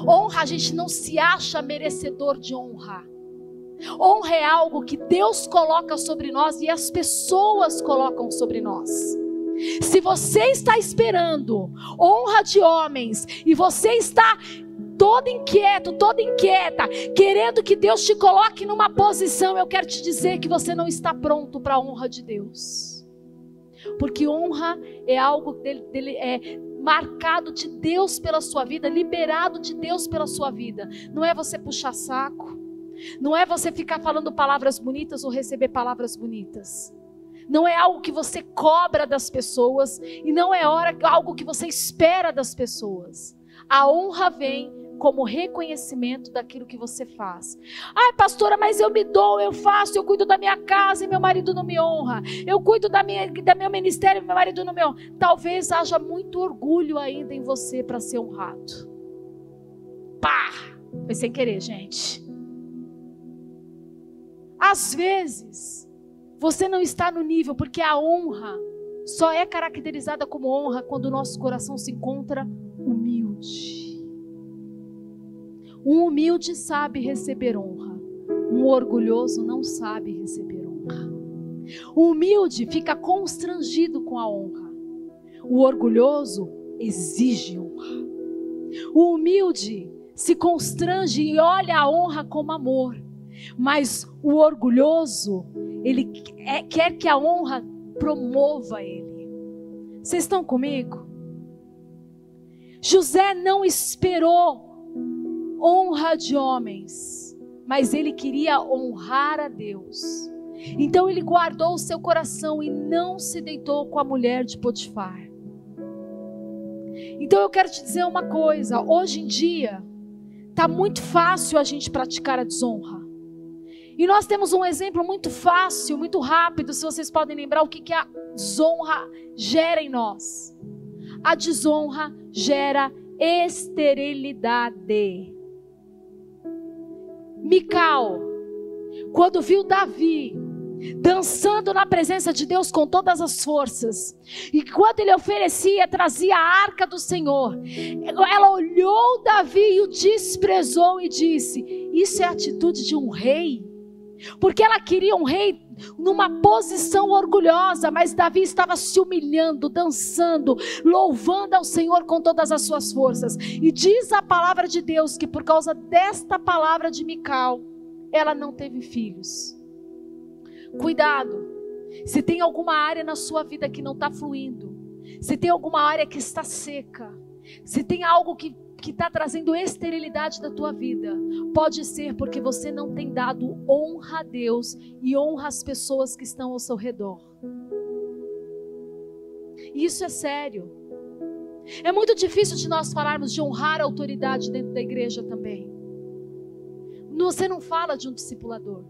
Honra a gente não se acha merecedor de honra. Honra é algo que Deus coloca sobre nós e as pessoas colocam sobre nós. Se você está esperando honra de homens e você está todo inquieto, toda inquieta, querendo que Deus te coloque numa posição, eu quero te dizer que você não está pronto para a honra de Deus. Porque honra é algo dele, dele é marcado de Deus pela sua vida, liberado de Deus pela sua vida. Não é você puxar saco. Não é você ficar falando palavras bonitas ou receber palavras bonitas. Não é algo que você cobra das pessoas e não é hora, algo que você espera das pessoas. A honra vem como reconhecimento daquilo que você faz. Ai, pastora, mas eu me dou, eu faço, eu cuido da minha casa e meu marido não me honra. Eu cuido da minha, da meu ministério e meu marido não me honra. Talvez haja muito orgulho ainda em você para ser honrado. Pá! Foi sem querer, gente. Às vezes, você não está no nível, porque a honra só é caracterizada como honra quando o nosso coração se encontra humilde. Um humilde sabe receber honra, um orgulhoso não sabe receber honra. O humilde fica constrangido com a honra, o orgulhoso exige honra. O humilde se constrange e olha a honra como amor. Mas o orgulhoso, ele é, quer que a honra promova ele. Vocês estão comigo? José não esperou honra de homens, mas ele queria honrar a Deus. Então ele guardou o seu coração e não se deitou com a mulher de Potifar. Então eu quero te dizer uma coisa: hoje em dia, está muito fácil a gente praticar a desonra. E nós temos um exemplo muito fácil, muito rápido, se vocês podem lembrar o que, que a desonra gera em nós. A desonra gera esterilidade. Mical, quando viu Davi dançando na presença de Deus com todas as forças, e quando ele oferecia, trazia a arca do Senhor, ela olhou Davi e o desprezou e disse: Isso é a atitude de um rei? Porque ela queria um rei numa posição orgulhosa, mas Davi estava se humilhando, dançando, louvando ao Senhor com todas as suas forças. E diz a palavra de Deus que por causa desta palavra de Mical, ela não teve filhos. Cuidado, se tem alguma área na sua vida que não está fluindo, se tem alguma área que está seca, se tem algo que que está trazendo esterilidade da tua vida, pode ser porque você não tem dado honra a Deus e honra as pessoas que estão ao seu redor. Isso é sério. É muito difícil de nós falarmos de honrar a autoridade dentro da igreja também. Você não fala de um discipulador.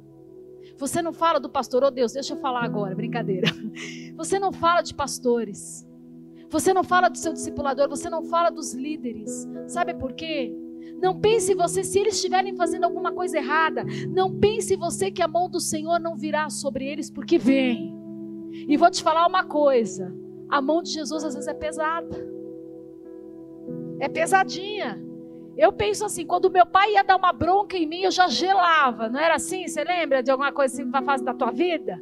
Você não fala do pastor, oh Deus, deixa eu falar agora, brincadeira. [LAUGHS] Você não fala de pastores. Você não fala do seu discipulador, você não fala dos líderes. Sabe por quê? Não pense você, se eles estiverem fazendo alguma coisa errada, não pense você que a mão do Senhor não virá sobre eles, porque vem. E vou te falar uma coisa: a mão de Jesus às vezes é pesada, é pesadinha. Eu penso assim, quando meu pai ia dar uma bronca em mim, eu já gelava. Não era assim? Você lembra de alguma coisa assim na fase da tua vida?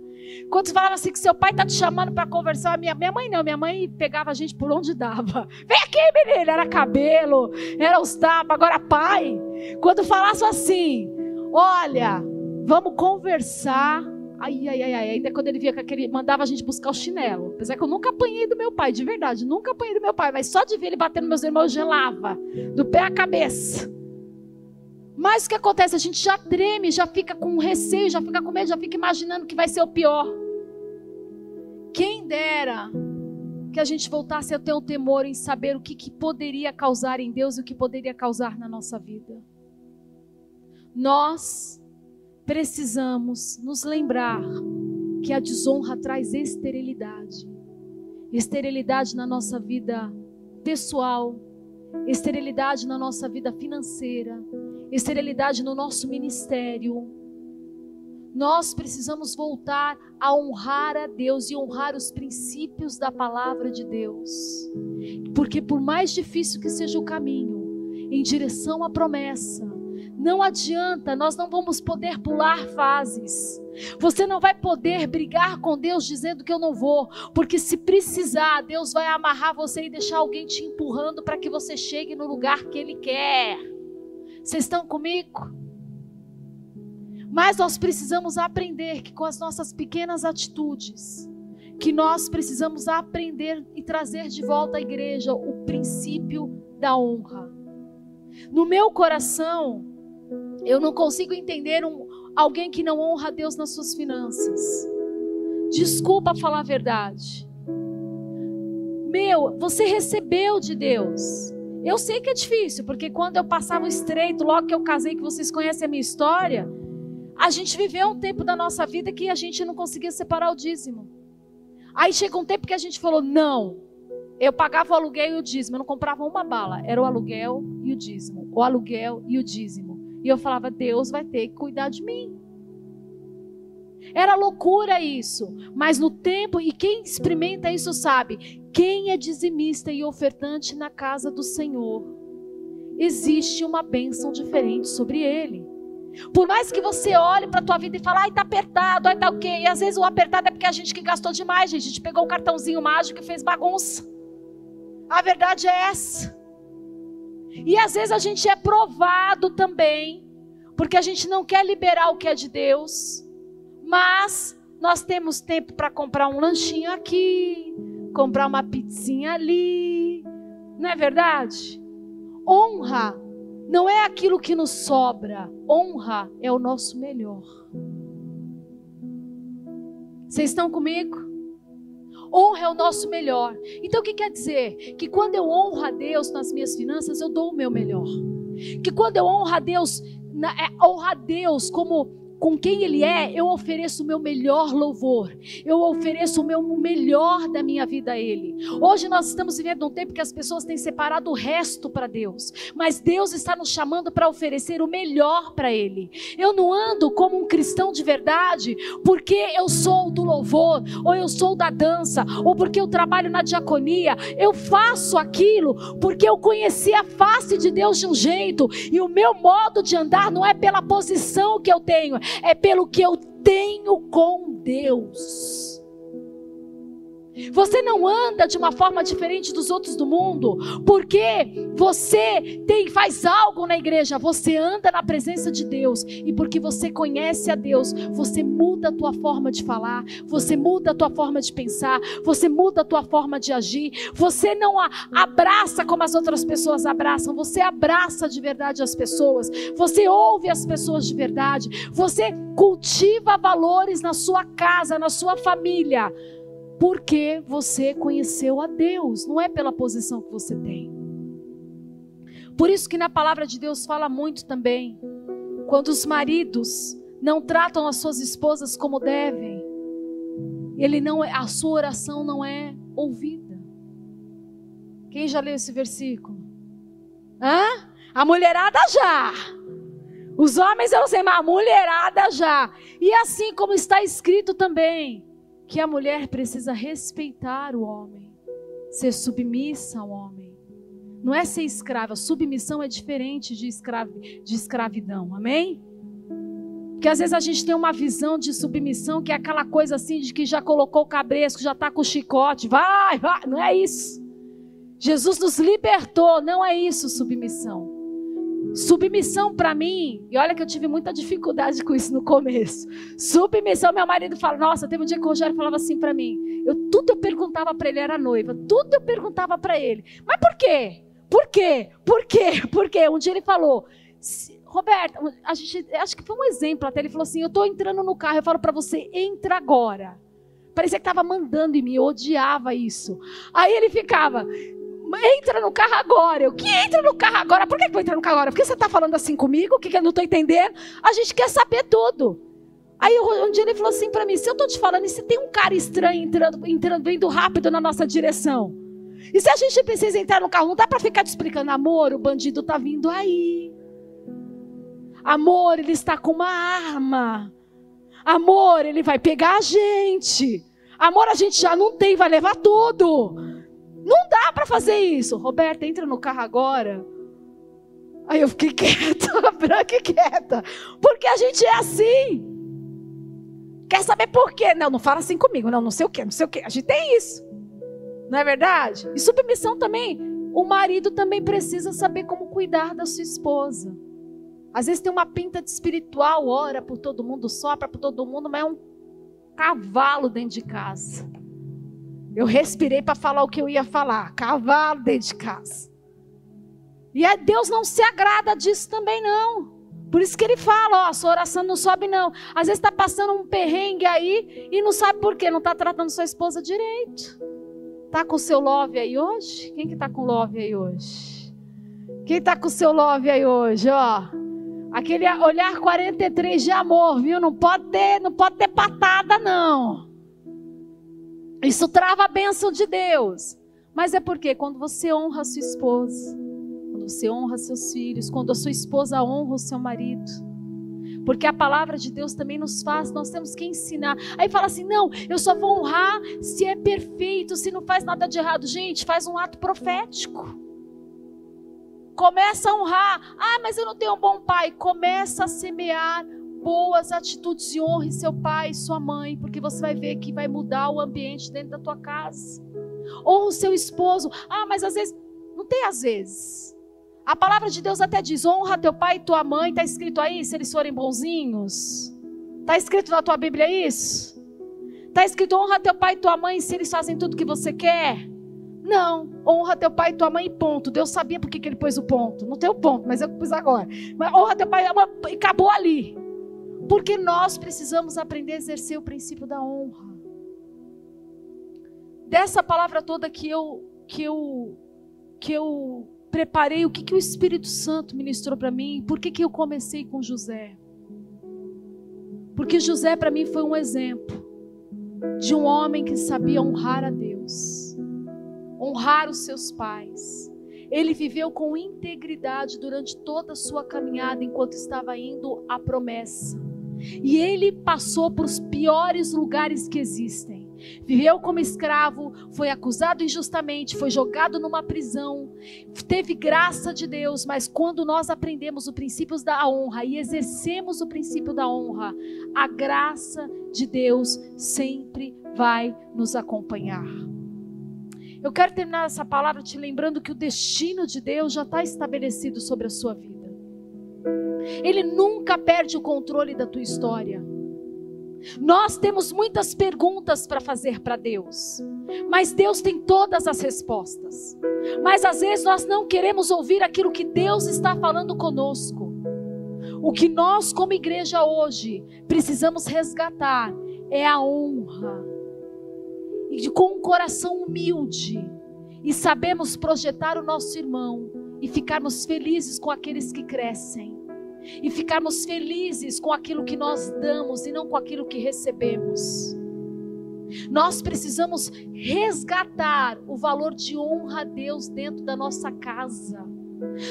Quando você falava assim que seu pai está te chamando para conversar, minha, minha mãe não, minha mãe pegava a gente por onde dava. [LAUGHS] Vem aqui, menina, era cabelo, era os tapas, agora pai. Quando falasse assim, olha, vamos conversar, Ai, ai, ai, ai. Ainda quando ele via que aquele, mandava a gente buscar o chinelo. Apesar que eu nunca apanhei do meu pai, de verdade. Nunca apanhei do meu pai. Mas só de ver ele batendo meus irmãos, gelava. Do pé à cabeça. Mas o que acontece? A gente já treme, já fica com receio, já fica com medo, já fica imaginando que vai ser o pior. Quem dera que a gente voltasse a ter um temor em saber o que, que poderia causar em Deus e o que poderia causar na nossa vida. Nós precisamos nos lembrar que a desonra traz esterilidade. Esterilidade na nossa vida pessoal, esterilidade na nossa vida financeira, esterilidade no nosso ministério. Nós precisamos voltar a honrar a Deus e honrar os princípios da palavra de Deus. Porque por mais difícil que seja o caminho em direção à promessa, não adianta, nós não vamos poder pular fases. Você não vai poder brigar com Deus dizendo que eu não vou, porque se precisar, Deus vai amarrar você e deixar alguém te empurrando para que você chegue no lugar que Ele quer. Vocês estão comigo? Mas nós precisamos aprender que com as nossas pequenas atitudes, que nós precisamos aprender e trazer de volta à igreja o princípio da honra. No meu coração, eu não consigo entender um, alguém que não honra a Deus nas suas finanças. Desculpa falar a verdade. Meu, você recebeu de Deus. Eu sei que é difícil, porque quando eu passava o estreito, logo que eu casei, que vocês conhecem a minha história, a gente viveu um tempo da nossa vida que a gente não conseguia separar o dízimo. Aí chegou um tempo que a gente falou: não, eu pagava o aluguel e o dízimo, eu não comprava uma bala, era o aluguel e o dízimo, o aluguel e o dízimo. E eu falava: Deus vai ter que cuidar de mim. Era loucura isso, mas no tempo, e quem experimenta isso sabe, quem é dizimista e ofertante na casa do Senhor, existe uma bênção diferente sobre ele. Por mais que você olhe para a tua vida e fale, ai, tá apertado, ai, tá o quê? E às vezes o apertado é porque a gente que gastou demais, gente. A gente pegou o cartãozinho mágico e fez bagunça. A verdade é essa. E às vezes a gente é provado também, porque a gente não quer liberar o que é de Deus, mas nós temos tempo para comprar um lanchinho aqui, comprar uma pizzinha ali. Não é verdade? Honra não é aquilo que nos sobra, honra é o nosso melhor. Vocês estão comigo? Honra é o nosso melhor. Então o que quer dizer? Que quando eu honro a Deus nas minhas finanças, eu dou o meu melhor. Que quando eu honro a Deus, é, honra a Deus como com quem Ele é, eu ofereço o meu melhor louvor, eu ofereço o meu melhor da minha vida a Ele. Hoje nós estamos vivendo um tempo que as pessoas têm separado o resto para Deus, mas Deus está nos chamando para oferecer o melhor para Ele. Eu não ando como um cristão de verdade porque eu sou do louvor, ou eu sou da dança, ou porque eu trabalho na diaconia. Eu faço aquilo porque eu conheci a face de Deus de um jeito, e o meu modo de andar não é pela posição que eu tenho, é pelo que eu tenho com Deus. Você não anda de uma forma diferente dos outros do mundo, porque você tem faz algo na igreja, você anda na presença de Deus e porque você conhece a Deus, você muda a tua forma de falar, você muda a tua forma de pensar, você muda a tua forma de agir. Você não abraça como as outras pessoas abraçam, você abraça de verdade as pessoas, você ouve as pessoas de verdade, você cultiva valores na sua casa, na sua família porque você conheceu a Deus, não é pela posição que você tem. Por isso que na palavra de Deus fala muito também, quando os maridos não tratam as suas esposas como devem, ele não é, a sua oração não é ouvida. Quem já leu esse versículo? Hã? A mulherada já. Os homens eu não sei, mas a mulherada já. E assim como está escrito também, que a mulher precisa respeitar o homem, ser submissa ao homem. Não é ser escrava, submissão é diferente de, escravi, de escravidão, amém? Porque às vezes a gente tem uma visão de submissão que é aquela coisa assim de que já colocou o cabresto, já está com o chicote, vai, vai, não é isso. Jesus nos libertou, não é isso submissão. Submissão para mim, e olha que eu tive muita dificuldade com isso no começo. Submissão, meu marido fala: Nossa, teve um dia que o Rogério falava assim para mim. Eu tudo eu perguntava para ele, era noiva, tudo eu perguntava para ele. Mas por quê? Por quê? Por quê? Por quê? Um dia ele falou: Roberta, a gente, acho que foi um exemplo até. Ele falou assim: Eu estou entrando no carro, eu falo para você, entra agora. Parecia que estava mandando em mim, eu odiava isso. Aí ele ficava, entra no carro agora. Eu, que entra no carro agora? Por que, que vou entrar no carro agora? Porque você está falando assim comigo? O que, que eu não estou entendendo? A gente quer saber tudo. Aí um dia ele falou assim para mim: se eu estou te falando, e se tem um cara estranho entrando, entrando, vindo rápido na nossa direção? E se a gente precisa entrar no carro, não dá para ficar te explicando, amor, o bandido está vindo aí. Amor, ele está com uma arma. Amor, ele vai pegar a gente. Amor, a gente já não tem, vai levar tudo. Não dá para fazer isso. Roberta, entra no carro agora. Aí eu fiquei [LAUGHS] quieta, branca e quieta. Porque a gente é assim. Quer saber por quê? Não, não fala assim comigo. Não, não sei o quê, não sei o quê. A gente tem isso. Não é verdade? E submissão também. O marido também precisa saber como cuidar da sua esposa. Às vezes tem uma pinta de espiritual, ora por todo mundo, sopra por todo mundo, mas é um cavalo dentro de casa. Eu respirei para falar o que eu ia falar. Cavalo dentro de casa. E é, Deus não se agrada disso também, não. Por isso que ele fala, ó, sua oração não sobe, não. Às vezes está passando um perrengue aí e não sabe por quê. Não está tratando sua esposa direito. Está com o seu love aí hoje? Quem que está com love aí hoje? Quem está com o seu love aí hoje, ó? Aquele olhar 43 de amor, viu? Não pode ter, não pode ter patada, não. Isso trava a bênção de Deus. Mas é porque quando você honra a sua esposa, quando você honra seus filhos, quando a sua esposa honra o seu marido. Porque a palavra de Deus também nos faz, nós temos que ensinar. Aí fala assim: não, eu só vou honrar se é perfeito, se não faz nada de errado. Gente, faz um ato profético. Começa a honrar. Ah, mas eu não tenho um bom pai. Começa a semear boas atitudes e honre seu pai e sua mãe, porque você vai ver que vai mudar o ambiente dentro da tua casa. Honra o seu esposo. Ah, mas às vezes, não tem às vezes. A palavra de Deus até diz: honra teu pai e tua mãe. Está escrito aí, se eles forem bonzinhos. Está escrito na tua Bíblia isso? Está escrito: honra teu pai e tua mãe se eles fazem tudo que você quer. Não, honra teu pai e tua mãe, ponto. Deus sabia por que ele pôs o ponto. Não tem o ponto, mas eu pus agora. Mas honra teu pai e acabou ali. Porque nós precisamos aprender a exercer o princípio da honra. Dessa palavra toda que eu que eu que eu preparei, o que que o Espírito Santo ministrou para mim? Por que que eu comecei com José? Porque José para mim foi um exemplo de um homem que sabia honrar a Deus, honrar os seus pais. Ele viveu com integridade durante toda a sua caminhada enquanto estava indo à promessa. E ele passou por os piores lugares que existem. Viveu como escravo, foi acusado injustamente, foi jogado numa prisão, teve graça de Deus, mas quando nós aprendemos os princípios da honra e exercemos o princípio da honra, a graça de Deus sempre vai nos acompanhar. Eu quero terminar essa palavra te lembrando que o destino de Deus já está estabelecido sobre a sua vida. Ele nunca perde o controle da tua história. Nós temos muitas perguntas para fazer para Deus, mas Deus tem todas as respostas. Mas às vezes nós não queremos ouvir aquilo que Deus está falando conosco. O que nós, como igreja hoje, precisamos resgatar é a honra. E com um coração humilde, e sabemos projetar o nosso irmão e ficarmos felizes com aqueles que crescem e ficarmos felizes com aquilo que nós damos e não com aquilo que recebemos. Nós precisamos resgatar o valor de honra a Deus dentro da nossa casa.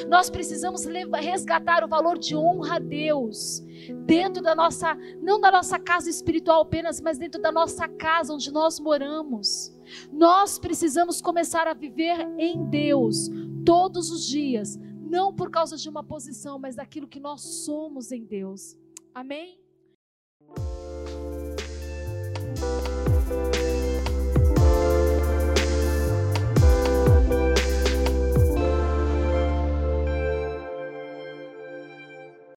Nós precisamos resgatar o valor de honra a Deus dentro da nossa, não da nossa casa espiritual apenas, mas dentro da nossa casa onde nós moramos. Nós precisamos começar a viver em Deus todos os dias, não por causa de uma posição, mas daquilo que nós somos em Deus. Amém?